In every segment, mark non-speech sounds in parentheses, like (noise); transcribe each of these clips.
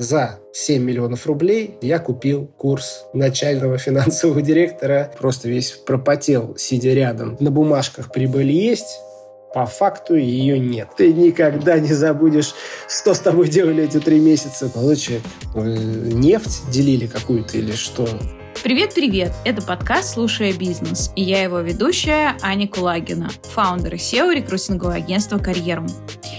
за 7 миллионов рублей я купил курс начального финансового директора. Просто весь пропотел, сидя рядом. На бумажках прибыль есть, по факту ее нет. Ты никогда не забудешь, что с тобой делали эти три месяца. Получи э, нефть делили какую-то или что? Привет-привет! Это подкаст «Слушая бизнес» и я его ведущая Аня Кулагина, фаундер SEO рекрутингового агентства «Карьерум».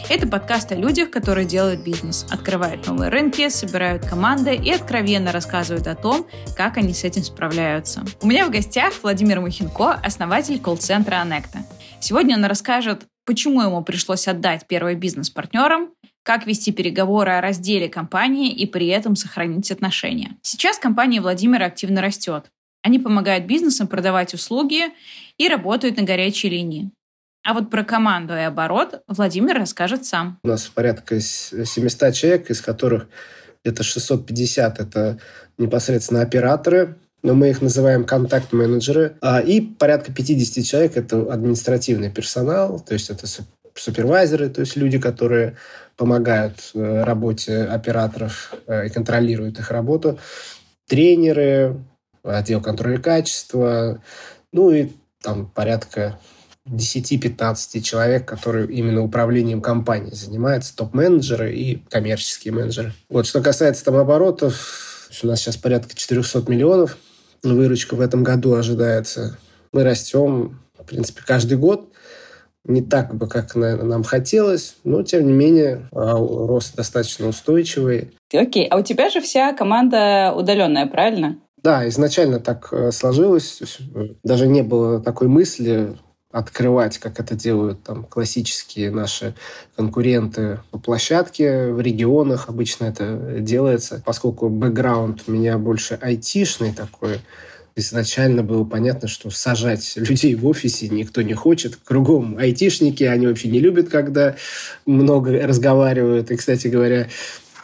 Это подкаст о людях, которые делают бизнес, открывают новые рынки, собирают команды и откровенно рассказывают о том, как они с этим справляются. У меня в гостях Владимир Мухинко, основатель колл-центра «Анекта». Сегодня он расскажет, почему ему пришлось отдать первый бизнес партнерам, как вести переговоры о разделе компании и при этом сохранить отношения. Сейчас компания Владимира активно растет. Они помогают бизнесам продавать услуги и работают на горячей линии. А вот про команду и оборот Владимир расскажет сам. У нас порядка 700 человек, из которых где-то 650 – это непосредственно операторы, но мы их называем контакт-менеджеры. А, и порядка 50 человек – это административный персонал, то есть это супервайзеры, то есть люди, которые помогают э, работе операторов э, и контролируют их работу, тренеры, отдел контроля качества, ну и там порядка 10-15 человек, которые именно управлением компанией занимаются, топ-менеджеры и коммерческие менеджеры. Вот что касается там оборотов, у нас сейчас порядка 400 миллионов – Выручка в этом году ожидается. Мы растем, в принципе, каждый год. Не так бы, как нам хотелось, но, тем не менее, а, рост достаточно устойчивый. Окей, а у тебя же вся команда удаленная, правильно? Да, изначально так э, сложилось. Даже не было такой мысли открывать, как это делают там классические наши конкуренты по площадке в регионах. Обычно это делается. Поскольку бэкграунд у меня больше айтишный такой, изначально было понятно, что сажать людей в офисе никто не хочет. Кругом айтишники, они вообще не любят, когда много разговаривают. И, кстати говоря,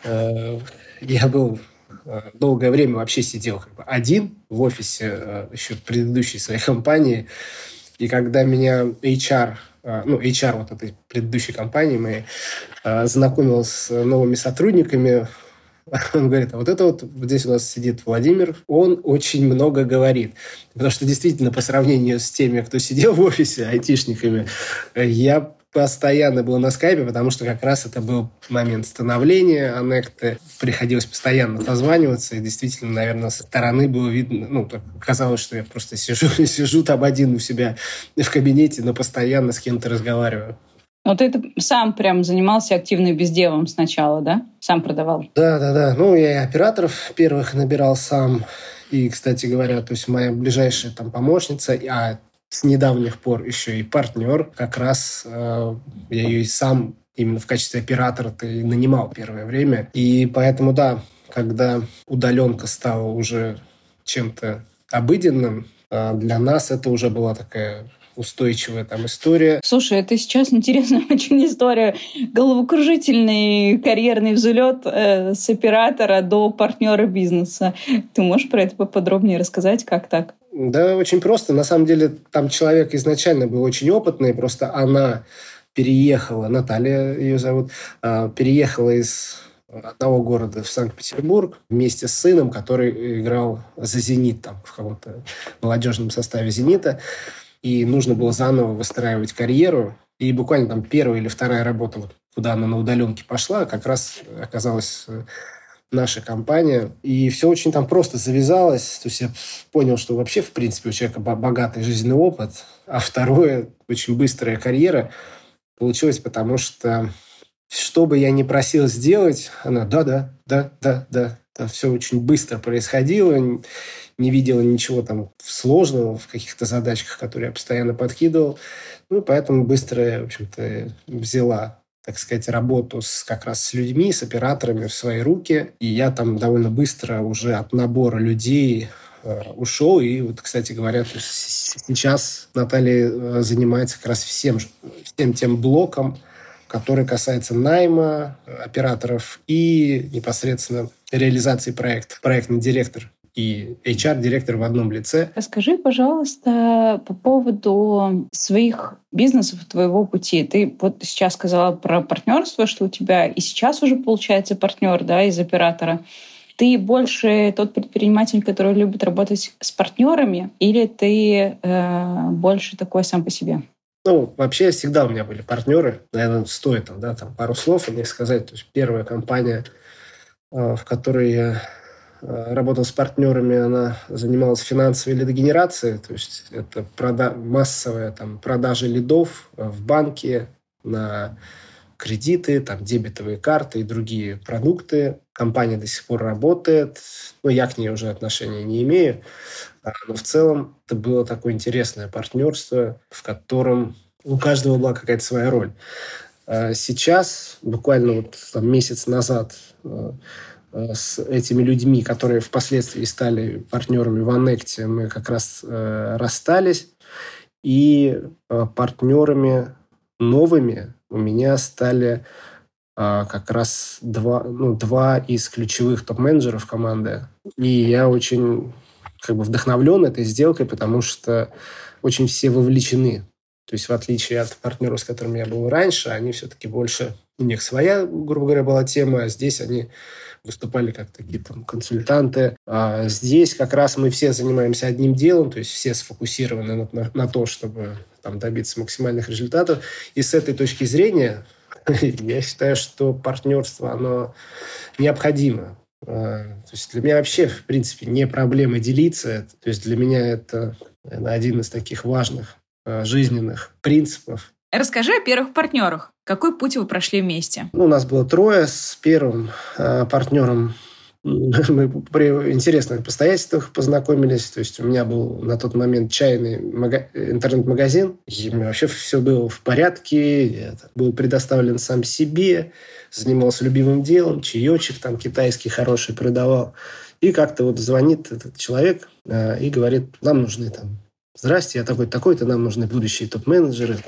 э, я был э, долгое время вообще сидел как бы один в офисе э, еще предыдущей своей компании. И когда меня HR, ну, HR вот этой предыдущей компании моей, знакомил с новыми сотрудниками, (laughs) он говорит, а вот это вот, вот здесь у нас сидит Владимир, он очень много говорит. Потому что действительно, по сравнению с теми, кто сидел в офисе, айтишниками, я постоянно был на скайпе, потому что как раз это был момент становления Анекты. Приходилось постоянно созваниваться, и действительно, наверное, со стороны было видно, ну, казалось, что я просто сижу, (laughs) сижу там один у себя в кабинете, но постоянно с кем-то разговариваю. Ну, ты сам прям занимался активным безделом сначала, да? Сам продавал? Да, да, да. Ну, я и операторов первых набирал сам. И, кстати говоря, то есть моя ближайшая там помощница, а с недавних пор еще и партнер. Как раз э, я ее и сам именно в качестве оператора-то и нанимал первое время. И поэтому, да, когда удаленка стала уже чем-то обыденным, э, для нас это уже была такая устойчивая там история. Слушай, это сейчас интересная (laughs) очень история. Головокружительный карьерный взлет э, с оператора до партнера бизнеса. Ты можешь про это поподробнее рассказать, как так? Да, очень просто. На самом деле, там человек изначально был очень опытный, просто она переехала, Наталья ее зовут, а, переехала из одного города в Санкт-Петербург вместе с сыном, который играл за «Зенит» там, в каком-то молодежном составе «Зенита». И нужно было заново выстраивать карьеру. И буквально там первая или вторая работа, вот, куда она на удаленке пошла, как раз оказалась э, наша компания. И все очень там просто завязалось. То есть я понял, что вообще, в принципе, у человека богатый жизненный опыт. А второе, очень быстрая карьера получилась, потому что что бы я ни просил сделать, она да-да, да-да, да. Там все очень быстро происходило, не видела ничего там сложного в каких-то задачках, которые я постоянно подкидывал. Ну, поэтому быстро, в общем-то, взяла так сказать, работу с, как раз с людьми, с операторами в свои руки. И я там довольно быстро уже от набора людей э, ушел. И вот, кстати говоря, сейчас Наталья э, занимается как раз всем, всем тем блоком, который касается найма операторов и непосредственно реализации проекта. Проектный директор и HR-директор в одном лице. Расскажи, пожалуйста, по поводу своих бизнесов, твоего пути. Ты вот сейчас сказала про партнерство, что у тебя и сейчас уже получается партнер да, из оператора. Ты больше тот предприниматель, который любит работать с партнерами, или ты э, больше такой сам по себе? Ну, вообще всегда у меня были партнеры. Наверное, стоит там, да, там пару слов о них сказать. То есть первая компания, э, в которой я работал с партнерами, она занималась финансовой лидогенерацией, то есть это прода массовая там, продажа лидов в банке на кредиты, там, дебетовые карты и другие продукты. Компания до сих пор работает, но я к ней уже отношения не имею. А, но в целом это было такое интересное партнерство, в котором у каждого была какая-то своя роль. А сейчас, буквально вот там, месяц назад, с этими людьми, которые впоследствии стали партнерами в Аннекте, мы как раз э, расстались. И э, партнерами новыми у меня стали а, как раз два, ну, два из ключевых топ-менеджеров команды. И я очень как бы вдохновлен этой сделкой, потому что очень все вовлечены. То есть в отличие от партнеров, с которыми я был раньше, они все-таки больше... У них своя, грубо говоря, была тема, а здесь они выступали как такие там консультанты. А здесь как раз мы все занимаемся одним делом, то есть все сфокусированы на, на, на то, чтобы там, добиться максимальных результатов. И с этой точки зрения (laughs) я считаю, что партнерство, оно необходимо. А, то есть для меня вообще, в принципе, не проблема делиться. То есть для меня это один из таких важных а, жизненных принципов. Расскажи о первых партнерах. Какой путь вы прошли вместе? Ну, у нас было трое. С первым э, партнером (laughs) мы при интересных обстоятельствах познакомились. То есть у меня был на тот момент чайный мага... интернет-магазин. И вообще все было в порядке. Я был предоставлен сам себе. Занимался любимым делом. Чаечек там китайский хороший продавал. И как-то вот звонит этот человек э, и говорит, нам нужны там Здрасте, я такой-такой-то, нам нужны будущие топ-менеджеры.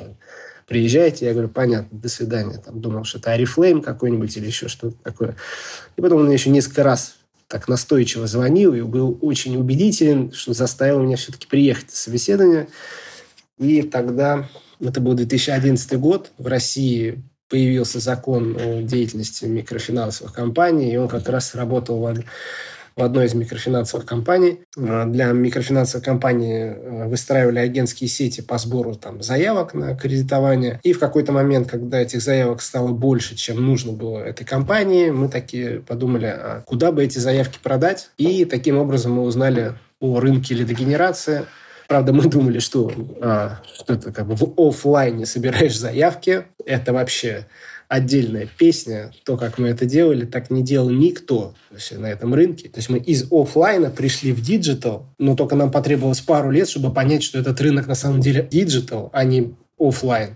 Приезжайте. Я говорю, понятно, до свидания. Там, думал, что это Арифлейм какой-нибудь или еще что-то такое. И потом он мне еще несколько раз так настойчиво звонил и был очень убедителен, что заставил меня все-таки приехать на собеседование. И тогда, это был 2011 год, в России появился закон о деятельности микрофинансовых компаний, и он как раз работал в в одной из микрофинансовых компаний. Э, для микрофинансовой компании э, выстраивали агентские сети по сбору там, заявок на кредитование. И в какой-то момент, когда этих заявок стало больше, чем нужно было этой компании, мы такие подумали, а куда бы эти заявки продать. И таким образом мы узнали о рынке лидогенерации, Правда, мы думали, что, а, что это как бы в офлайне собираешь заявки. Это вообще отдельная песня. То, как мы это делали, так не делал никто на этом рынке. То есть мы из офлайна пришли в digital, но только нам потребовалось пару лет, чтобы понять, что этот рынок на самом деле digital, а не офлайн.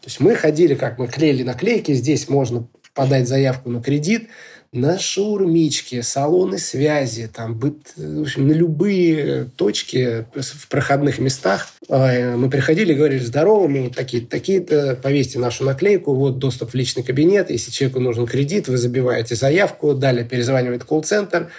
То есть мы ходили, как мы клеили наклейки, здесь можно подать заявку на кредит, на шаурмичке, салоны связи, там, в общем, на любые точки в проходных местах. А, мы приходили говорили, здорово, мы такие-то, такие-то, повесьте нашу наклейку, вот доступ в личный кабинет, если человеку нужен кредит, вы забиваете заявку, далее перезванивает колл-центр,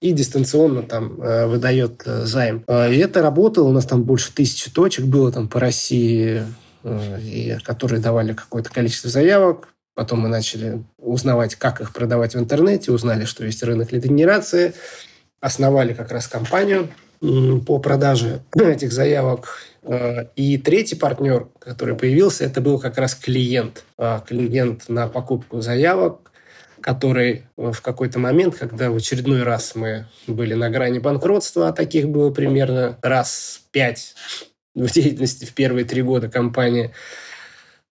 и дистанционно там э, выдает э, займ. А, и это работало, у нас там больше тысячи точек было там по России, э, которые давали какое-то количество заявок. Потом мы начали узнавать, как их продавать в интернете, узнали, что есть рынок лидогенерации, основали как раз компанию по продаже (clears throat) этих заявок. Э, и третий партнер, который появился, это был как раз клиент. Э, клиент на покупку заявок, который в какой-то момент, когда в очередной раз мы были на грани банкротства, а таких было примерно раз пять в деятельности в первые три года компании, а,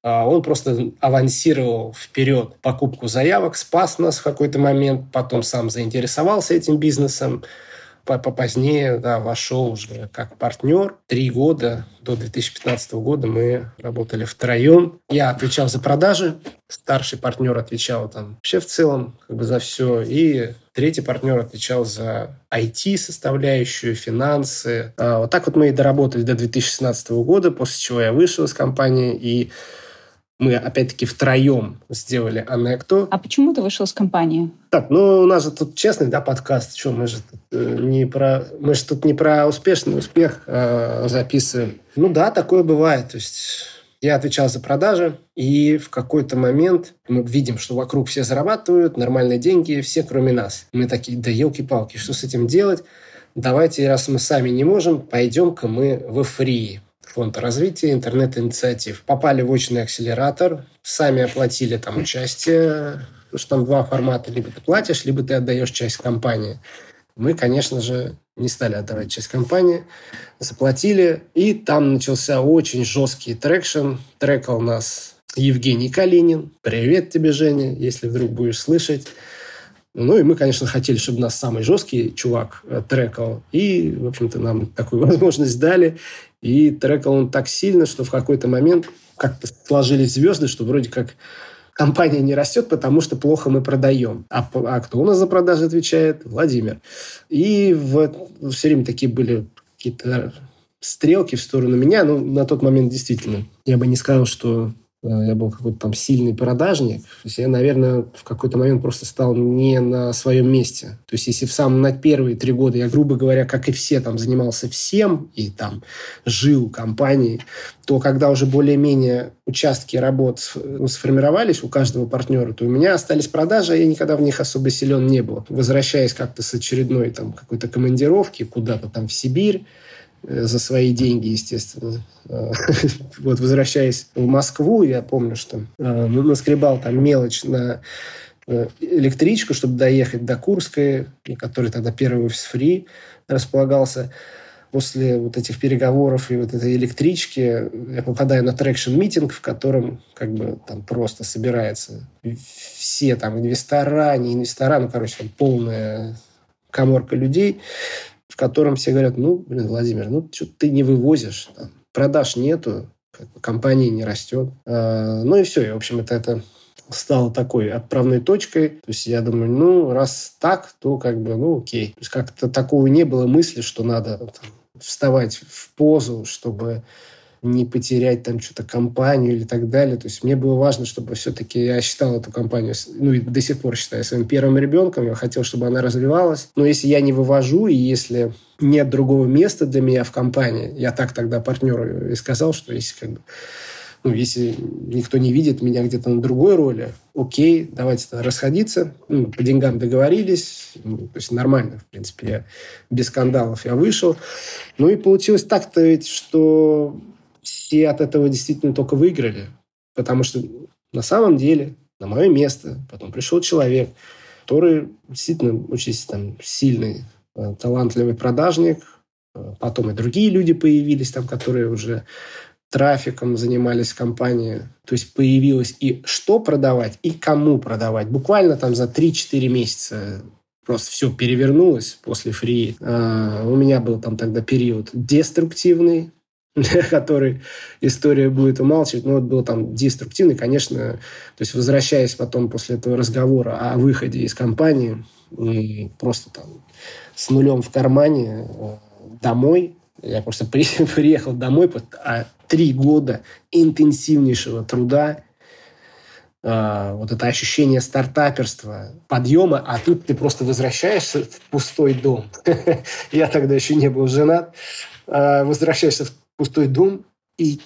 он просто авансировал вперед покупку заявок, спас нас в какой-то момент, потом сам заинтересовался этим бизнесом, попозднее да, вошел уже как партнер. Три года, до 2015 года мы работали втроем. Я отвечал за продажи, старший партнер отвечал там вообще в целом как бы за все, и третий партнер отвечал за IT-составляющую, финансы. А, вот так вот мы и доработали до 2016 года, после чего я вышел из компании и Мы, опять-таки, втроем сделали Аннекту. А почему ты вышел из компании? Так, ну, у нас же тут честный, да, подкаст. Что, мы же тут э, не про... Мы же тут не про успешный успех э, записываем. Ну да, такое бывает. То есть я отвечал за продажи, и в какой-то момент мы видим, что вокруг все зарабатывают, нормальные деньги, все кроме нас. Мы такие, да елки-палки, что с этим делать? Давайте, раз мы сами не можем, пойдем-ка мы в фри фонд развития интернет-инициатив. Попали в очный акселератор, сами оплатили там участие, потому что там два формата. Либо ты платишь, либо ты отдаешь часть компании. Мы, конечно же, не стали отдавать часть компании, заплатили, и там начался очень жесткий traction. Трекал нас Евгений Калинин. Привет тебе, Женя, если вдруг будешь слышать. Ну и мы, конечно, хотели, чтобы нас самый жесткий чувак э, трекал. И, в общем-то, нам такую (laughs) возможность дали. И трекал он так сильно, что в какой-то момент как-то сложились звезды, что вроде как компания не растет, потому что плохо мы продаем. А, а кто у нас за продажи отвечает? Владимир. И в, все время такие были какие-то стрелки в сторону меня. Ну, на тот момент действительно. Я бы не сказал, что я был какой-то там сильный продажник. То есть я, наверное, в какой-то момент просто стал не на своем месте. То есть если в самом на первые три года я, грубо говоря, как и все, там занимался всем и там жил компанией, то когда уже более-менее участки работ ну, сформировались у каждого партнера, то у меня остались продажи, а я никогда в них особо силен не был. Возвращаясь как-то с очередной там какой-то командировки куда-то там в Сибирь, Э, за свои деньги, естественно. Э, (laughs) вот возвращаясь в Москву, я помню, что э, ну, наскребал там мелочь на электричку, чтобы доехать до Курской, который тогда первый офис ФРИИ располагался. После вот этих переговоров и вот этой электрички я попадаю на traction meeting, в котором как бы там просто собирается все там инвестора, не инвестора, ну, короче, там полная каморка людей в котором все говорят, ну, блин, Владимир, ну, что ты не вывозишь, там, продаж нету, компания не растет. А, ну и все, и, в общем, это, это стало такой отправной точкой. То есть я думаю, ну, раз так, то как бы, ну, окей. То есть как-то такого не было мысли, что надо там, вставать в позу, чтобы не потерять там что-то компанию или так далее. То есть мне было важно, чтобы все-таки я считал эту компанию, ну и до сих пор считаю своим первым ребенком. Я хотел, чтобы она развивалась. Но если я не вывожу, и если нет другого места для меня в компании, я так тогда партнеру и сказал, что если как бы ну, если никто не видит меня где-то на другой роли, окей, давайте расходиться. Ну, по деньгам договорились. Ну, то есть нормально, в принципе, я без скандалов я вышел. Ну и получилось так-то ведь, что все от этого действительно только выиграли. Потому что на самом деле на мое место потом пришел человек, который действительно очень там, сильный, э, талантливый продажник. Э, потом и другие люди появились, там, которые уже трафиком занимались компании. То есть появилось и что продавать, и кому продавать. Буквально там за 3-4 месяца просто все перевернулось после фри. Uh, у меня был там тогда период деструктивный, (laughs) который история будет умалчивать, но вот был там деструктивный, конечно, то есть возвращаясь потом после этого разговора о выходе из компании, просто там с нулем в кармане э, домой, я просто (laughs) приехал домой а, три года интенсивнейшего труда, а, вот это ощущение стартаперства, подъема, а тут ты просто возвращаешься в пустой дом. (laughs) Я тогда еще не был женат. А, возвращаешься в пустой дом, и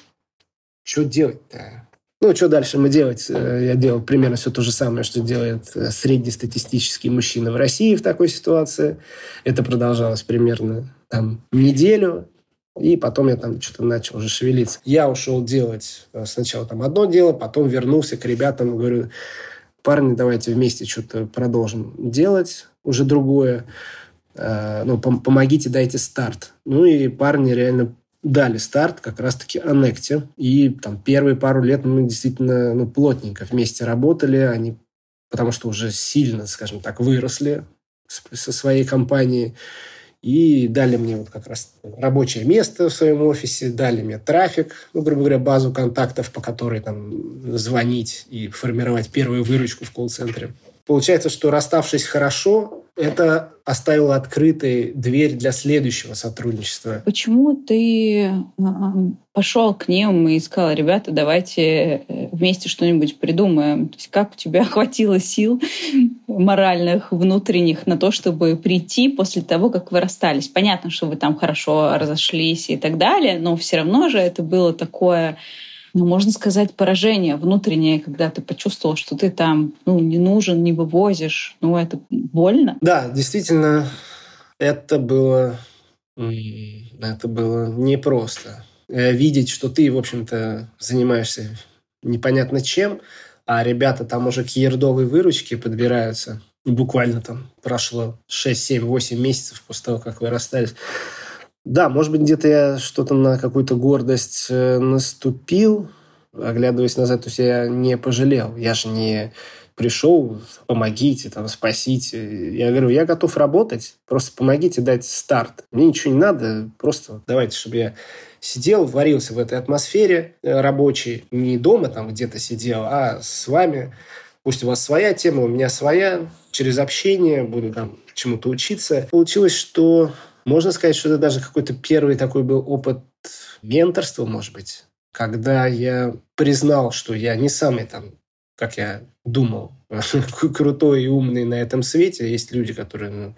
что делать-то? Ну, что дальше мы делать? Э, я делал примерно все то же самое, что делает э, среднестатистический мужчина в России в такой ситуации. Это продолжалось примерно там неделю, и потом я там что-то начал уже шевелиться. Я ушел делать э, сначала там одно дело, потом вернулся к ребятам, говорю, парни, давайте вместе что-то продолжим делать, уже другое. Ну, помогите, дайте старт. Ну, и парни реально дали старт как раз-таки Аннекте. И там первые пару лет мы действительно ну, плотненько вместе работали. Они потому что уже сильно, скажем так, выросли со своей компанией. И дали мне вот как раз рабочее место в своем офисе, дали мне трафик, ну, грубо говоря, базу контактов, по которой там звонить и формировать первую выручку в колл-центре. Получается, что расставшись хорошо, это оставило открытой дверь для следующего сотрудничества. Почему ты а, а, пошел к ним и сказал, ребята, давайте э, вместе что-нибудь придумаем? То есть как у тебя (laughs) хватило сил моральных, внутренних на то, чтобы прийти после того, как вы расстались? Понятно, что вы там хорошо разошлись и так далее, но все равно же это было такое ну, можно сказать, поражение внутреннее, когда ты почувствовал, что ты там ну, не нужен, не вывозишь. Ну, это больно. Да, действительно, это было, это было непросто. Э, видеть, что ты, в общем-то, занимаешься непонятно чем, а ребята там уже к ердовой выручке подбираются. Буквально там прошло 6, 7, 8 месяцев после того, как вы расстались. Да, может быть, где-то я что-то на какую-то гордость э, наступил, оглядываясь назад, то есть я не пожалел. Я же не пришел, помогите, там, спасите. Я говорю, я готов работать, просто помогите дать старт. Мне ничего не надо, просто давайте, чтобы я сидел, варился в этой атмосфере э, рабочей, не дома там где-то сидел, а с вами. Пусть у вас своя тема, у меня своя. Через общение буду там чему-то учиться. Получилось, что можно сказать, что это даже какой-то первый такой был опыт менторства, может быть, когда я признал, что я не самый там, как я думал, (laughs) крутой и умный на этом свете. Есть люди, которые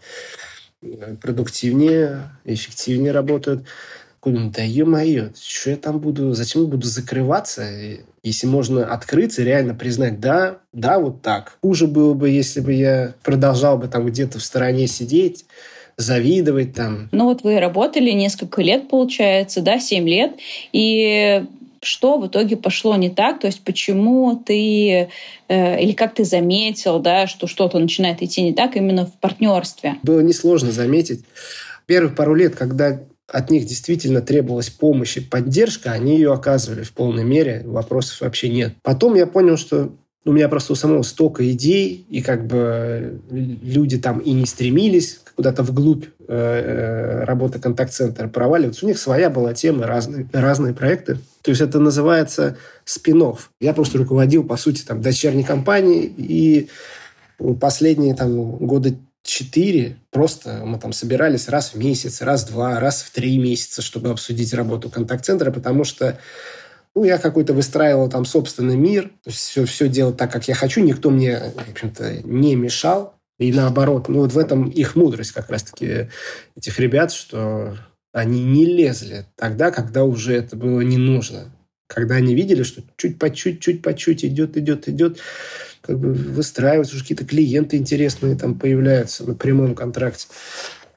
ну, продуктивнее, эффективнее работают. Думаю, да ё-моё, что я там буду, зачем буду закрываться, если можно открыться, реально признать, да, да, вот так. Хуже было бы, если бы я продолжал бы там где-то в стороне сидеть, завидовать там. Ну вот вы работали несколько лет, получается, да, 7 лет, и что в итоге пошло не так, то есть почему ты э, или как ты заметил, да, что что-то начинает идти не так именно в партнерстве? Было несложно заметить. Первые пару лет, когда от них действительно требовалась помощь и поддержка, они ее оказывали в полной мере, вопросов вообще нет. Потом я понял, что у меня просто у самого столько идей, и как бы люди там и не стремились куда-то вглубь э, э работы контакт-центра проваливаться. У них своя была тема, разные, разные проекты. То есть это называется спинов. Я просто руководил, по сути, там, дочерней компанией, и последние там, года четыре просто мы там собирались раз в месяц, раз в два, раз в три месяца, чтобы обсудить работу контакт-центра, потому что ну, я какой-то выстраивал там собственный мир, все, все делать так, как я хочу, никто мне, в общем-то, не мешал. И наоборот, ну вот в этом их мудрость как раз-таки этих ребят, что они не лезли тогда, когда уже это было не нужно. Когда они видели, что чуть по чуть, чуть по чуть идет, идет, идет, как бы выстраиваются, уже какие-то клиенты интересные там появляются на прямом контракте.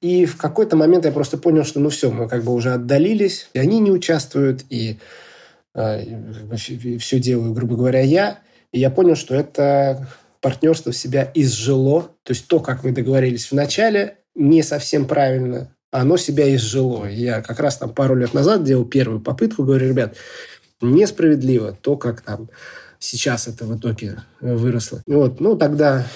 И в какой-то момент я просто понял, что ну все, мы как бы уже отдалились, и они не участвуют, и все делаю, грубо говоря, я. И я понял, что это партнерство себя изжило. То есть то, как мы договорились в начале, не совсем правильно. Оно себя изжило. Я как раз там пару лет назад делал первую попытку, говорю, ребят, несправедливо то, как там сейчас это в итоге выросло. Вот, ну, тогда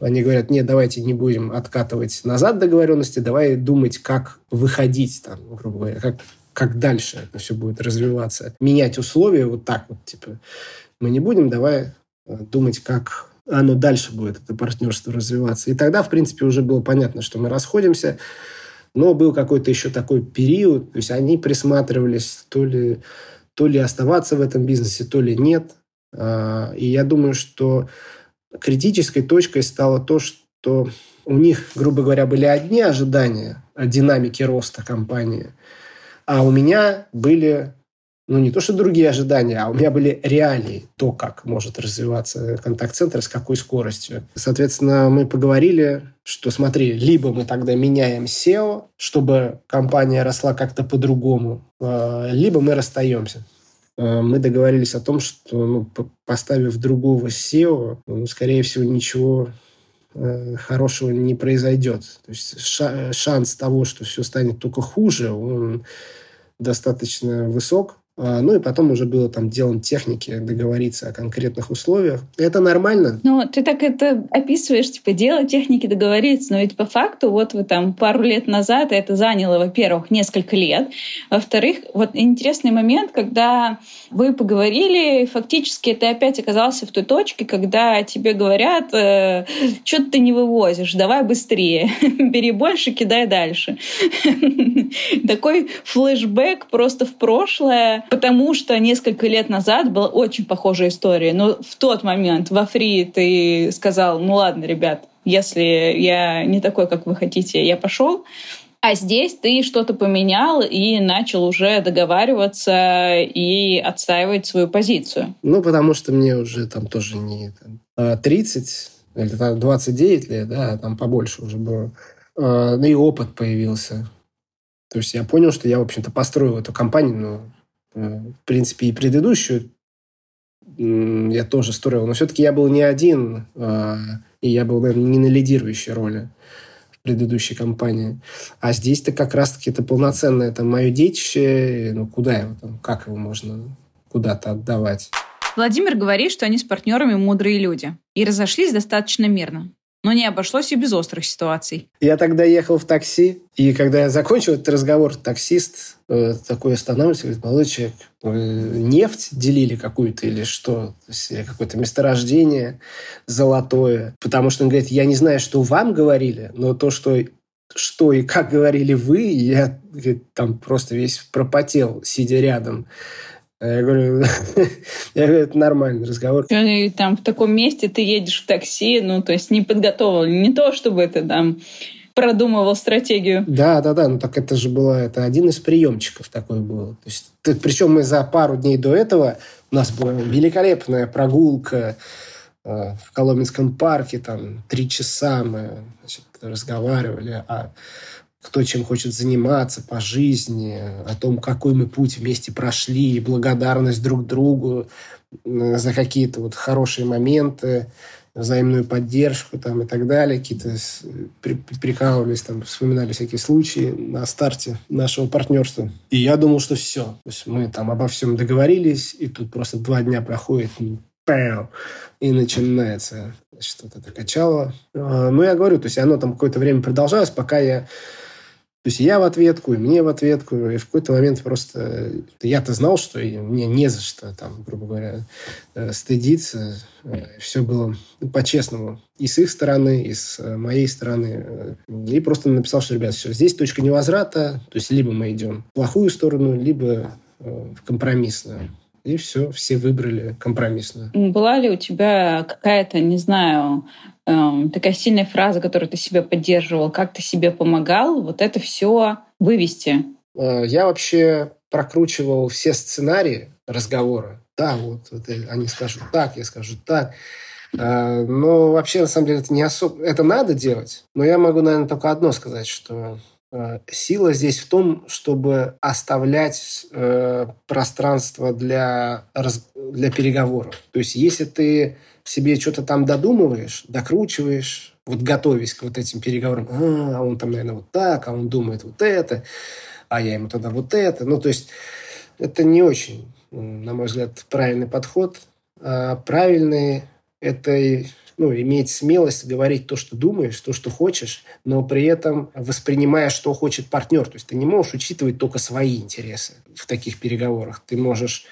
они говорят, нет, давайте не будем откатывать назад договоренности, давай думать, как выходить, там, грубо говоря, как как дальше это все будет развиваться. Менять условия вот так вот, типа, мы не будем, давай э, думать, как оно дальше будет, это партнерство развиваться. И тогда, в принципе, уже было понятно, что мы расходимся, но был какой-то еще такой период, то есть они присматривались то ли, то ли оставаться в этом бизнесе, то ли нет. А, и я думаю, что критической точкой стало то, что у них, грубо говоря, были одни ожидания о динамике роста компании – а у меня были, ну, не то что другие ожидания, а у меня были реалии, то, как может развиваться контакт-центр, с какой скоростью. Соответственно, мы поговорили, что смотри, либо мы тогда меняем SEO, чтобы компания росла как-то по-другому, а, либо мы расстаемся а, мы договорились о том, что ну, поставив другого SEO, ну, скорее всего, ничего э, хорошего не произойдет. То есть шанс того, что все станет только хуже, он достаточно высок. А, ну и потом уже было там делом техники договориться о конкретных условиях. Это нормально. Ну, ты так это описываешь, типа, дело техники договориться, но ведь по факту вот вы там пару лет назад это заняло, во-первых, несколько лет, во-вторых, вот интересный момент, когда вы поговорили, фактически ты опять оказался в той точке, когда тебе говорят, э, что ты не вывозишь, давай быстрее, (laughs) бери больше, кидай дальше. (laughs) Такой флешбэк просто в прошлое, потому что несколько лет назад была очень похожая история. Но в тот момент во фри ты сказал, ну ладно, ребят, если я не такой, как вы хотите, я пошел. А здесь ты что-то поменял и начал уже договариваться и отстаивать свою позицию. Ну, потому что мне уже там тоже не там, 30 а или там 29 лет, да, а там побольше уже было. А, ну и опыт появился. То есть я понял, что я, в общем-то, построил эту компанию, но в принципе, и предыдущую я тоже строил. Но все-таки я был не один, а, и я был, наверное, не на лидирующей роли в предыдущей компании. А здесь-то как раз-таки это полноценное это мое детище. Ну, куда его там, как его можно куда-то отдавать? Владимир говорит, что они с партнерами мудрые люди и разошлись достаточно мирно но не обошлось и без острых ситуаций. Я тогда ехал в такси, и когда я закончил этот разговор, таксист э, такой останавливается, говорит, молодой человек, нефть делили какую-то или что? То есть э, какое-то месторождение золотое. Потому что он говорит, я не знаю, что вам говорили, но то, что что и как говорили вы, я говорит, там просто весь пропотел, сидя рядом. А я говорю, (laughs) я говорю, это нормальный разговор. И там в таком месте ты едешь в такси, ну, то есть не подготовлен. Не то, чтобы ты там продумывал стратегию. Да, да, да. Ну так это же было, это один из приемчиков такой был. То есть, причем мы за пару дней до этого у нас была великолепная прогулка э, в Коломенском парке, там три часа мы значит, разговаривали о кто чем хочет заниматься по жизни, о том, какой мы путь вместе прошли, благодарность друг другу за какие-то вот хорошие моменты, взаимную поддержку там и так далее, какие-то при, прикалывались, там, вспоминали всякие случаи на старте нашего партнерства. И я думал, что все. То есть мы там обо всем договорились, и тут просто два дня проходит, и начинается что-то это качало. А, ну, я говорю, то есть оно там какое-то время продолжалось, пока я то есть я в ответку, и мне в ответку, и в какой-то момент просто... Я-то знал, что мне не за что, там, грубо говоря, э, стыдиться. Э, Все было по-честному. И с их стороны, и с э, моей стороны. И просто написал, что, ребят, все, здесь точка невозврата. То есть либо мы идем в плохую сторону, либо в компромиссную. И все, все выбрали компромиссную. Была ли у тебя какая-то, не знаю, эм, такая сильная фраза, которую ты себе поддерживал, как ты себе помогал, вот это все вывести? Э, я вообще прокручивал все сценарии разговора. Да, вот, вот они скажут так, я скажу так. Э, но вообще, на самом деле, это не особо... Это надо делать. Но я могу, наверное, только одно сказать, что Э, сила здесь в том, чтобы оставлять э, пространство для, для переговоров. То есть, если ты себе что-то там додумываешь, докручиваешь, вот готовясь к вот этим переговорам, а, он там, наверное, вот так, а он думает вот это, а я ему тогда вот это. Ну, то есть, это не очень, на мой взгляд, правильный подход. А правильный – это ну, иметь смелость говорить то, что думаешь, то, что хочешь, но при этом воспринимая, что хочет партнер. То есть ты не можешь учитывать только свои интересы в таких переговорах. Ты можешь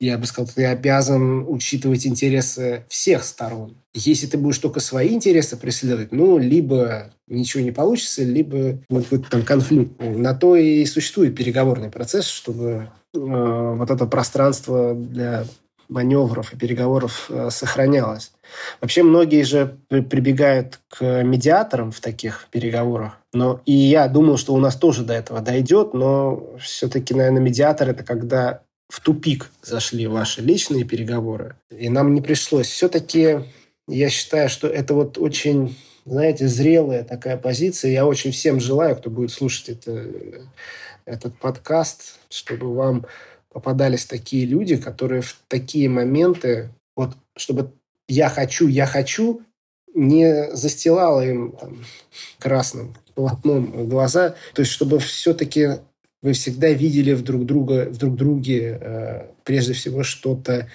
я бы сказал, ты обязан учитывать интересы всех сторон. Если ты будешь только свои интересы преследовать, ну, либо ничего не получится, либо будет там конфликт. На то и существует переговорный процесс, чтобы э, вот это пространство для маневров и переговоров э, сохранялось. Вообще многие же прибегают к медиаторам в таких переговорах. Но и я думал, что у нас тоже до этого дойдет, но все-таки, наверное, медиатор это когда в тупик зашли ваши личные переговоры, и нам не пришлось. Все-таки я считаю, что это вот очень, знаете, зрелая такая позиция. Я очень всем желаю, кто будет слушать это, этот подкаст, чтобы вам попадались такие люди, которые в такие моменты, вот чтобы я хочу, я хочу, не застилала им там, красным полотном глаза. То есть, чтобы все-таки вы всегда видели в друг, друга, в друг друге э, прежде всего что-то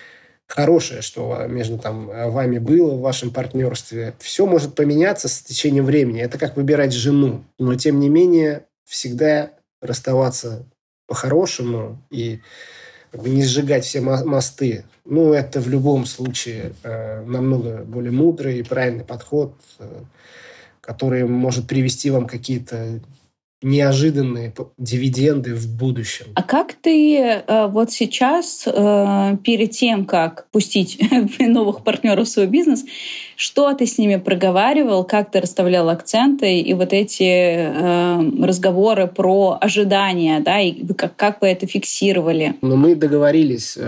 хорошее, что между там, вами было в вашем партнерстве. Все может поменяться с течением времени. Это как выбирать жену. Но, тем не менее, всегда расставаться по-хорошему и не сжигать все мосты. Ну, это в любом случае э, намного более мудрый и правильный подход, э, который может привести вам какие-то неожиданные дивиденды в будущем. А как ты э, вот сейчас, э, перед тем, как пустить (laughs) новых партнеров в свой бизнес, что ты с ними проговаривал, как ты расставлял акценты и вот эти э, разговоры про ожидания, да, и как, как вы это фиксировали? Ну, мы договорились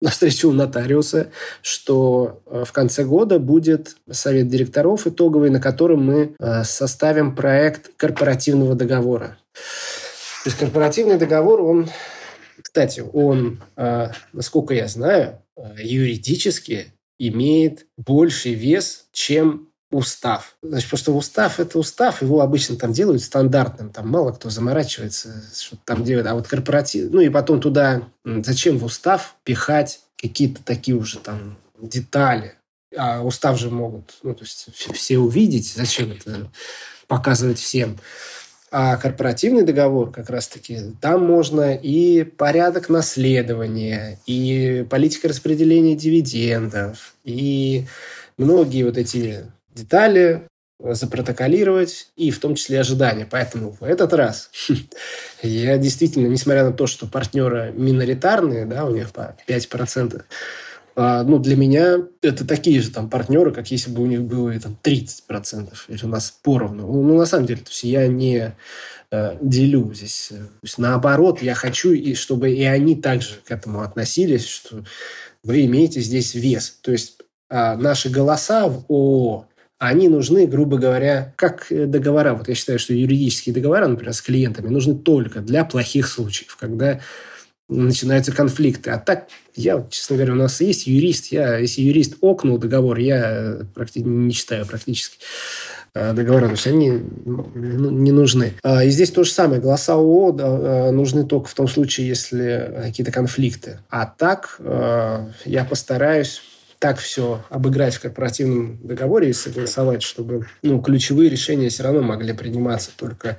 (laughs) на встречу у нотариуса, что э, в конце года будет совет директоров итоговый, на котором мы э, составим проект корпоративного договора. То есть корпоративный договор, он, кстати, он, э, насколько я знаю, юридически имеет больший вес, чем устав. Значит, просто устав – это устав, его обычно там делают стандартным, там мало кто заморачивается, что там делают, а вот корпоратив, ну и потом туда, зачем в устав пихать какие-то такие уже там детали, а устав же могут, ну, то есть все увидеть, зачем это показывать всем. А корпоративный договор как раз-таки, там можно и порядок наследования, и политика распределения дивидендов, и многие вот эти детали, запротоколировать и в том числе ожидания. Поэтому в этот раз (laughs) я действительно, несмотря на то, что партнеры миноритарные, да, у них по 5%, а, ну, для меня это такие же там партнеры, как если бы у них было там 30%, или у нас поровну. Ну, на самом деле, то есть я не э, делю здесь. То есть, наоборот, я хочу, и чтобы и они также к этому относились, что вы имеете здесь вес. То есть э, наши голоса в ООО они нужны, грубо говоря, как договора. Вот я считаю, что юридические договора, например, с клиентами, нужны только для плохих случаев, когда начинаются конфликты. А так, я, честно говоря, у нас есть юрист. Я, если юрист окнул договор, я практически не читаю практически э, договора, то есть они ну, не нужны. А, и здесь то же самое. Голоса ООО э, нужны только в том случае, если какие-то конфликты. А так э, я постараюсь так все обыграть в корпоративном договоре и согласовать, чтобы ну, ключевые решения все равно могли приниматься только,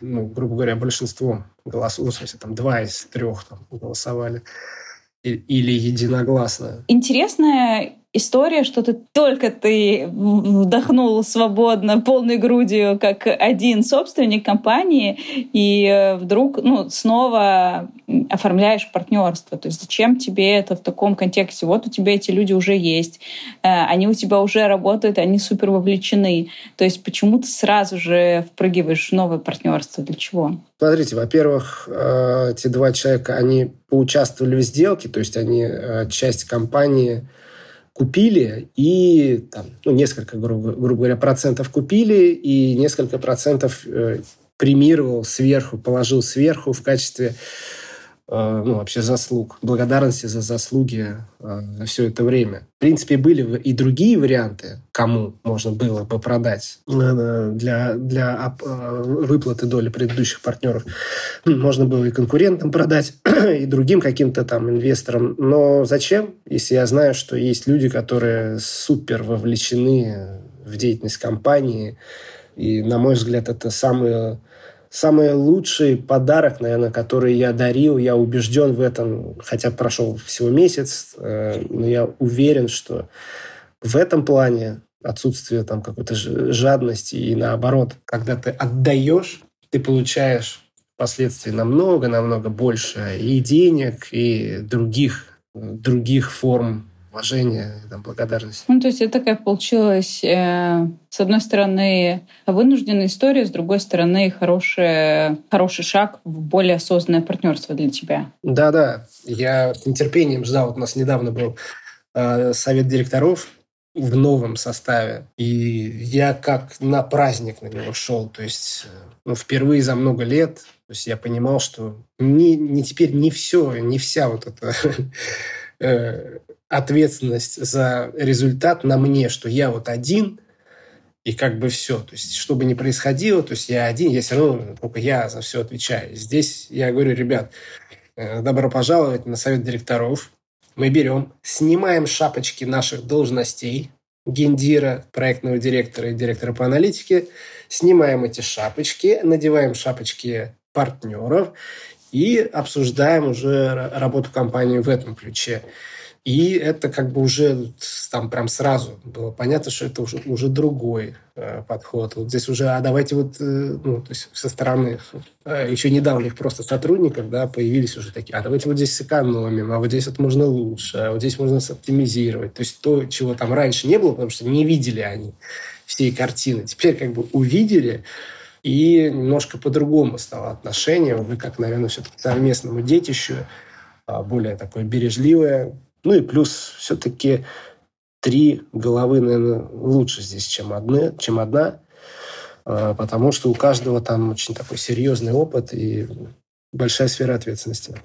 ну, грубо говоря, большинством голосов, ну, в смысле, там, два из трех там, голосовали или единогласно. Интересная история, что ты только ты вдохнул свободно, полной грудью, как один собственник компании, и э, вдруг ну, снова оформляешь партнерство. То есть зачем тебе это в таком контексте? Вот у тебя эти люди уже есть, э, они у тебя уже работают, они супер вовлечены. То есть почему ты сразу же впрыгиваешь в новое партнерство? Для чего? Смотрите, во-первых, э, эти два человека, они поучаствовали в сделке, то есть они часть компании купили и там, ну, несколько, грубо, грубо говоря, процентов купили и несколько процентов э, премировал сверху, положил сверху в качестве ну, вообще заслуг, благодарности за заслуги э, за все это время. В принципе, были и другие варианты, кому можно было бы продать э, для, для выплаты доли предыдущих партнеров. Можно было и конкурентам продать, (clears throat) и другим каким-то там инвесторам. Но зачем, если я знаю, что есть люди, которые супер вовлечены в деятельность компании, и, на мой взгляд, это самые самый лучший подарок, наверное, который я дарил. Я убежден в этом, хотя прошел всего месяц, э, но я уверен, что в этом плане отсутствие там какой-то жадности и наоборот, когда ты отдаешь, ты получаешь впоследствии намного-намного больше и денег, и других, других форм уважение, там, благодарность. Ну, то есть это такая получилась, э, с одной стороны, вынужденная история, с другой стороны, хороший, хороший шаг в более осознанное партнерство для тебя. Да-да, я с нетерпением ждал. Вот у нас недавно был э, совет директоров в новом составе, и я как на праздник на него шел. То есть ну, впервые за много лет то есть я понимал, что не, не теперь не все, не вся вот эта (laughs) э, ответственность за результат на мне, что я вот один, и как бы все. То есть, что бы ни происходило, то есть я один, я все равно, только я за все отвечаю. Здесь я говорю, ребят, э, добро пожаловать на совет директоров. Мы берем, снимаем шапочки наших должностей, гендира, проектного директора и директора по аналитике, снимаем эти шапочки, надеваем шапочки партнеров и обсуждаем уже работу компании в этом ключе. И это как бы уже там прям сразу было понятно, что это уже, уже другой э, подход. Вот здесь уже, а давайте вот, э, ну, то есть со стороны э, еще недавних просто сотрудников, да, появились уже такие, а давайте вот здесь сэкономим, а вот здесь вот можно лучше, а вот здесь можно оптимизировать. То есть то, чего там раньше не было, потому что не видели они всей картины. Теперь как бы увидели, и немножко по-другому стало отношение, вы как, наверное, все-таки совместному детищу, а, более такое бережливое, ну и плюс все-таки три головы, наверное, лучше здесь, чем, одна, чем одна, а, потому что у каждого там очень такой серьезный опыт и большая сфера ответственности.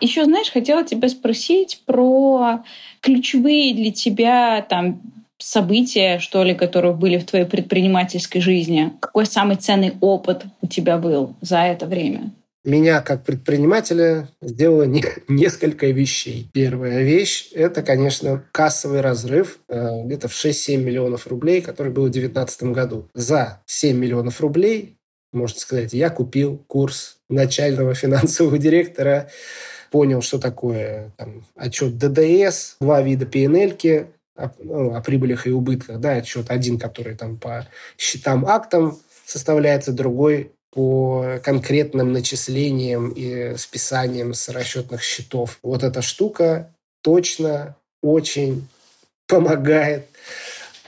Еще, знаешь, хотела тебя спросить про ключевые для тебя там события, что ли, которые были в твоей предпринимательской жизни. Какой самый ценный опыт у тебя был за это время? Меня как предпринимателя сделало не, (laughs) несколько вещей. Первая вещь – это, конечно, кассовый разрыв э, где-то в 6-7 миллионов рублей, который был в 2019 году. За 7 миллионов рублей, можно сказать, я купил курс начального (laughs) финансового директора, понял, что такое там, отчет ДДС, два вида ПНЛ, о, ну, о прибылях и убытках, да, отчет один, который там по счетам актам составляется, другой по конкретным начислениям и списаниям с расчетных счетов. Вот эта штука точно очень помогает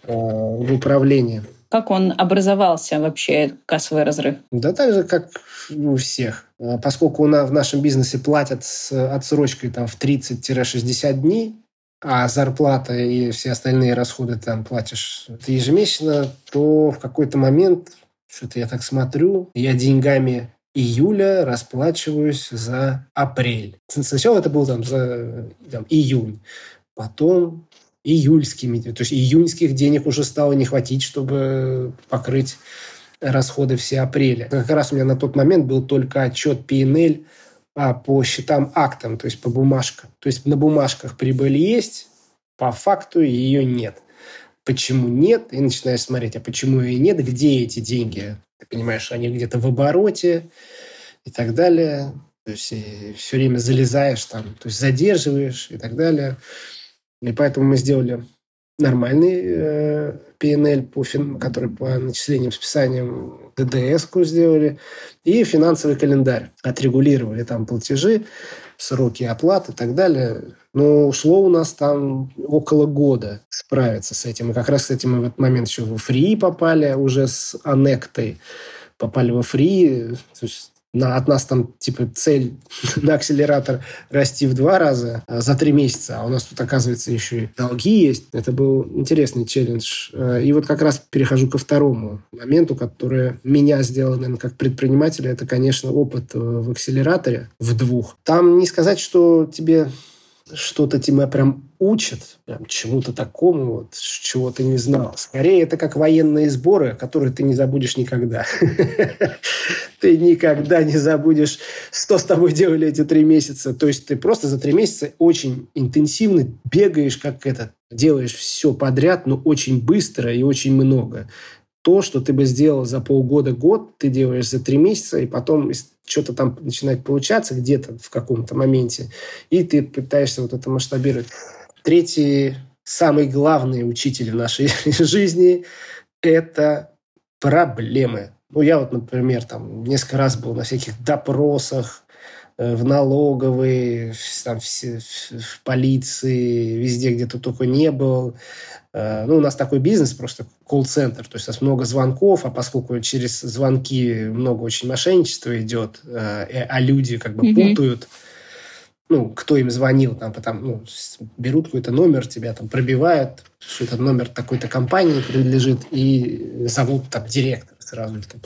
э, в управлении. Как он образовался вообще, кассовый разрыв? Да так же, как у всех. Э, поскольку у нас в нашем бизнесе платят с отсрочкой там, в 30-60 дней, а зарплата и все остальные расходы там платишь ежемесячно, то в какой-то момент что-то я так смотрю, я деньгами июля расплачиваюсь за апрель. Сначала это был там за там, июнь, потом июльскими, то есть июньских денег уже стало не хватить, чтобы покрыть расходы все апреля. Как раз у меня на тот момент был только отчет P&L а, по счетам актам, то есть по бумажкам. То есть на бумажках прибыль есть, по факту ее нет почему нет, и начинаешь смотреть, а почему и нет, где эти деньги. Ты понимаешь, они где-то в обороте и так далее. То есть и все время залезаешь там, то есть задерживаешь и так далее. И поэтому мы сделали нормальный э, PNL, по фин, который по начислениям, списаниям ДДС-ку сделали, и финансовый календарь. Отрегулировали там платежи, сроки оплаты и так далее. Но ушло у нас там около года справиться с этим. И как раз этим мы в этот момент еще в фри попали, уже с аннектой попали во фри. То есть на, от нас там типа цель (laughs) на акселератор расти в два раза а за три месяца, а у нас тут, оказывается, еще и долги есть. Это был интересный челлендж. А, и вот как раз перехожу ко второму моменту, который меня сделал, наверное, как предпринимателя, это, конечно, опыт э, в акселераторе в двух. Там не сказать, что тебе что-то тебя прям учат, прям чему-то такому, вот, чего ты не знал. Скорее, это как военные сборы, которые ты не забудешь никогда. (laughs) Ты никогда не забудешь, что с тобой делали эти три месяца. То есть ты просто за три месяца очень интенсивно бегаешь, как этот, делаешь все подряд, но очень быстро и очень много то, что ты бы сделал за полгода-год, ты делаешь за три месяца, и потом что-то там начинает получаться где-то в каком-то моменте, и ты пытаешься вот это масштабировать. Третий, самый главный учитель в нашей (laughs) жизни – это проблемы. Ну, я вот, например, там несколько раз был на всяких допросах, в налоговой, там, в, в полиции, везде, где то только не был. Э, ну, у нас такой бизнес, просто колл-центр, то есть у нас много звонков, а поскольку через звонки много очень мошенничества идет, э, а люди как бы mm-hmm. путают, ну, кто им звонил, там, потом, ну, берут какой-то номер, тебя там пробивают, что этот номер такой-то компании принадлежит, и зовут там директор сразу. Там.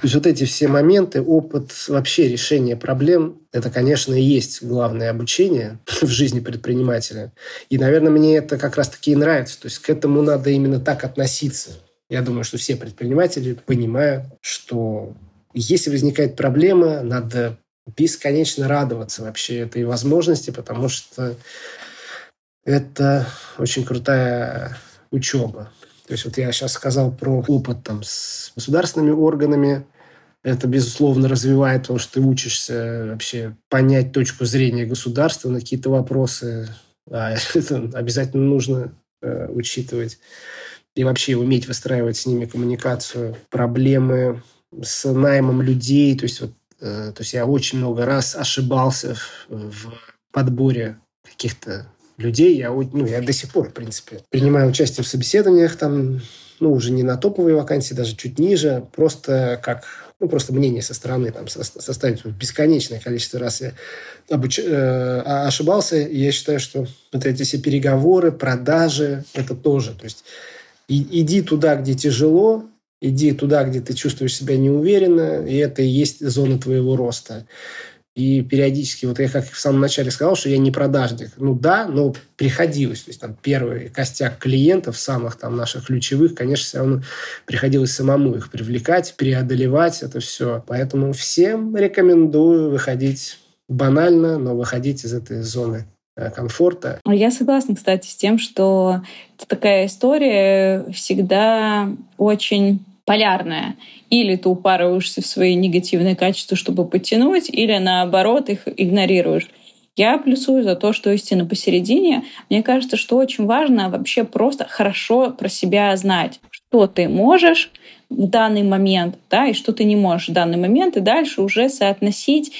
То есть вот эти все моменты, опыт вообще решения проблем, это, конечно, и есть главное обучение (laughs) в жизни предпринимателя. И, наверное, мне это как раз-таки и нравится. То есть к этому надо именно так относиться. Я думаю, что все предприниматели понимают, что если возникает проблема, надо бесконечно радоваться вообще этой возможности, потому что это очень крутая учеба. То есть вот я сейчас сказал про опыт там, с государственными органами. Это, безусловно, развивает, потому что ты учишься вообще понять точку зрения государства на какие-то вопросы. А (laughs) это обязательно нужно э, учитывать. И вообще уметь выстраивать с ними коммуникацию. Проблемы с наймом людей. То есть, вот, э, то есть я очень много раз ошибался в, в подборе каких-то людей. Я, ну, я до сих пор, в принципе, принимаю участие в собеседованиях, там, ну, уже не на топовые вакансии, даже чуть ниже, просто как ну, просто мнение со стороны там, составить бесконечное количество раз я обуч... э, ошибался. И я считаю, что вот эти все переговоры, продажи, это тоже. То есть и, иди туда, где тяжело, иди туда, где ты чувствуешь себя неуверенно, и это и есть зона твоего роста. И периодически, вот я как в самом начале сказал, что я не продажник. Ну да, но приходилось. То есть там первый костяк клиентов, самых там наших ключевых, конечно, все равно приходилось самому их привлекать, преодолевать это все. Поэтому всем рекомендую выходить банально, но выходить из этой зоны э, комфорта. Я согласна, кстати, с тем, что такая история всегда очень полярная. Или ты упарываешься в свои негативные качества, чтобы подтянуть, или наоборот их игнорируешь. Я плюсую за то, что истина посередине. Мне кажется, что очень важно вообще просто хорошо про себя знать, что ты можешь в данный момент, да, и что ты не можешь в данный момент, и дальше уже соотносить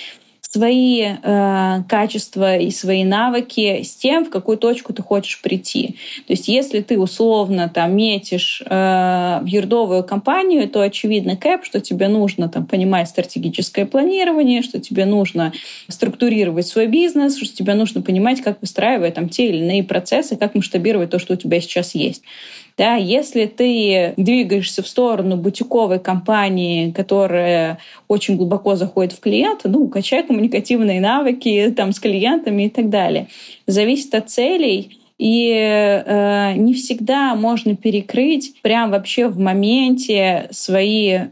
свои э, качества и свои навыки с тем, в какую точку ты хочешь прийти. То есть если ты условно там метишь э, в юрдовую компанию, то очевидно кэп, что тебе нужно там понимать стратегическое планирование, что тебе нужно структурировать свой бизнес, что тебе нужно понимать, как выстраивать там те или иные процессы, как масштабировать то, что у тебя сейчас есть. Да, если ты двигаешься в сторону бутиковой компании, которая очень глубоко заходит в клиента, ну, качай коммуникативные навыки там, с клиентами и так далее. Зависит от целей, и э, не всегда можно перекрыть прям вообще в моменте свои э,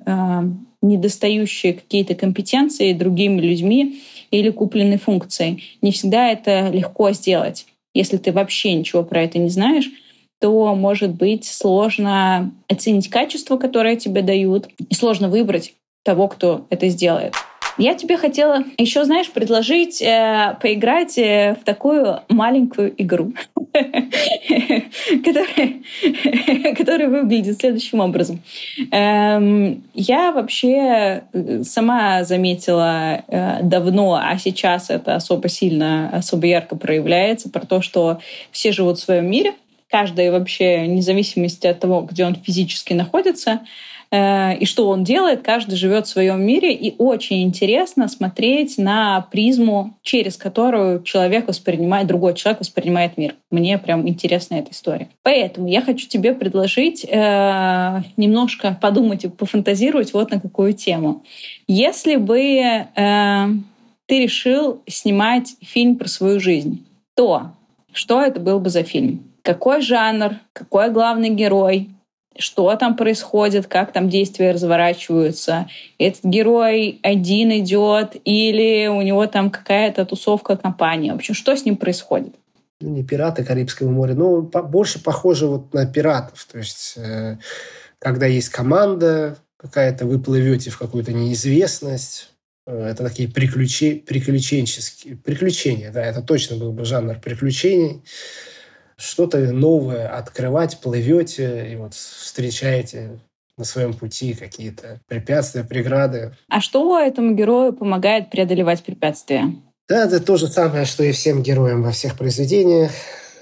недостающие какие-то компетенции другими людьми или купленной функцией. Не всегда это легко сделать, если ты вообще ничего про это не знаешь то может быть сложно оценить качество, которое тебе дают, и сложно выбрать того, кто это сделает. Я тебе хотела еще, знаешь, предложить э, поиграть э, в такую маленькую игру, (laughs) (laughs) которая, выглядит следующим образом. Эм, я вообще э, сама заметила э, давно, а сейчас это особо сильно, особо ярко проявляется, про то, что все живут в своем мире — каждый вообще, вне зависимости от того, где он физически находится, э, и что он делает, каждый живет в своем мире, и очень интересно смотреть на призму, через которую человек воспринимает, другой человек воспринимает мир. Мне прям интересна эта история. Поэтому я хочу тебе предложить э, немножко подумать и пофантазировать вот на какую тему. Если бы э, ты решил снимать фильм про свою жизнь, то что это был бы за фильм? Какой жанр, какой главный герой, что там происходит, как там действия разворачиваются. Этот герой один идет или у него там какая-то тусовка компания. В общем, что с ним происходит? Ну, не пираты Карибского моря, но больше похоже вот на пиратов. То есть, э, когда есть команда какая-то, вы плывете в какую-то неизвестность, э, это такие приключи, приключенческие приключения, да, это точно был бы жанр приключений что-то новое открывать, плывете и вот встречаете на своем пути какие-то препятствия, преграды. А что этому герою помогает преодолевать препятствия? Да, это то же самое, что и всем героям во всех произведениях.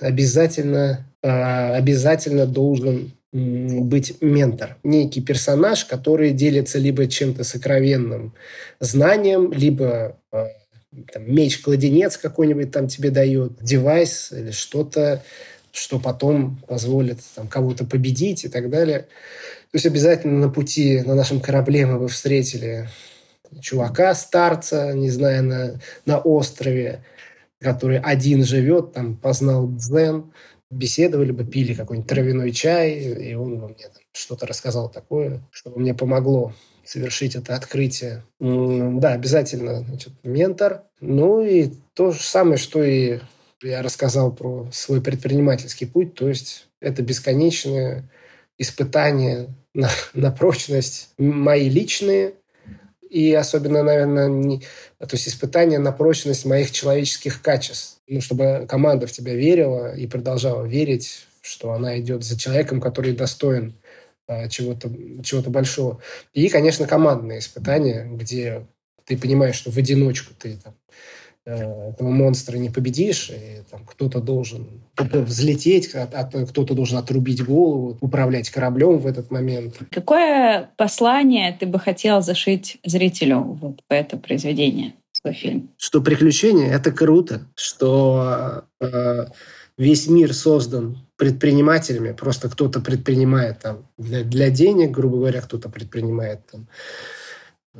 Обязательно, а, обязательно должен быть ментор, некий персонаж, который делится либо чем-то сокровенным знанием, либо а, там, меч-кладенец какой-нибудь там тебе дает, девайс или что-то, что потом позволит там, кого-то победить и так далее. То есть обязательно на пути, на нашем корабле мы бы встретили чувака, старца, не знаю, на, на острове, который один живет, там познал дзен, беседовали бы, пили какой-нибудь травяной чай, и он бы мне что-то рассказал такое, чтобы мне помогло совершить это открытие. Да, обязательно значит, ментор. Ну и то же самое, что и я рассказал про свой предпринимательский путь, то есть это бесконечное испытание на, (laughs) на прочность мои личные, и особенно, наверное, не, то есть испытания на прочность моих человеческих качеств. Ну, чтобы команда в тебя верила и продолжала верить, что она идет за человеком, который достоин чего-то чего большого. И, конечно, командные испытания, где ты понимаешь, что в одиночку ты там, э, этого монстра не победишь, и там кто-то должен взлететь, а, а кто-то должен отрубить голову, управлять кораблем в этот момент. Какое послание ты бы хотел зашить зрителю вот в это произведение, свой фильм? Что приключения — это круто, что э, весь мир создан предпринимателями, просто кто-то предпринимает там для, для денег, грубо говоря, кто-то предпринимает там,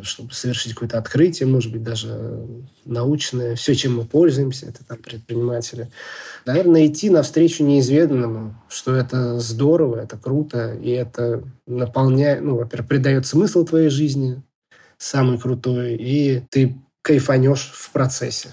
чтобы совершить какое-то открытие, может быть, даже научное. Все, чем мы пользуемся, это там предприниматели. Наверное, идти навстречу неизведанному, что это здорово, это круто, и это наполняет, ну, во-первых, придает смысл твоей жизни, самый крутой, и ты кайфанешь в процессе.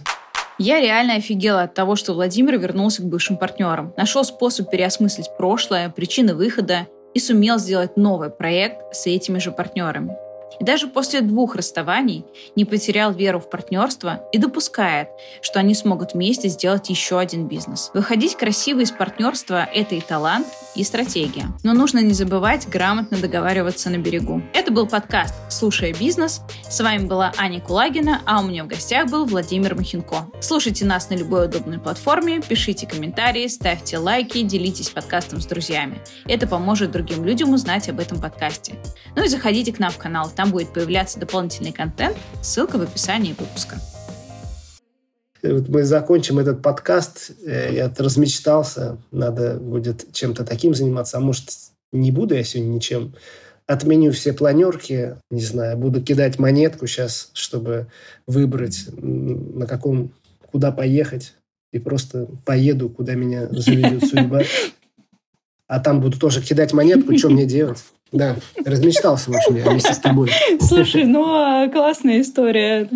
Я реально офигела от того, что Владимир вернулся к бывшим партнерам, нашел способ переосмыслить прошлое, причины выхода и сумел сделать новый проект с этими же партнерами. И даже после двух расставаний не потерял веру в партнерство и допускает, что они смогут вместе сделать еще один бизнес. Выходить красиво из партнерства – это и талант, и стратегия. Но нужно не забывать грамотно договариваться на берегу. Это был подкаст «Слушая бизнес». С вами была Аня Кулагина, а у меня в гостях был Владимир Махинко. Слушайте нас на любой удобной платформе, пишите комментарии, ставьте лайки, делитесь подкастом с друзьями. Это поможет другим людям узнать об этом подкасте. Ну и заходите к нам в канал, там будет появляться дополнительный контент, ссылка в описании выпуска. Вот мы закончим этот подкаст. Э, я размечтался. Надо будет чем-то таким заниматься. А может, не буду я сегодня ничем. Отменю все планерки. Не знаю, буду кидать монетку сейчас, чтобы выбрать, на каком, куда поехать. И просто поеду, куда меня (laughs) заведет судьба. А там буду тоже кидать монетку, что мне делать? Да, размечтался, в общем, я вместе с тобой. Слушай, ну, а классная история.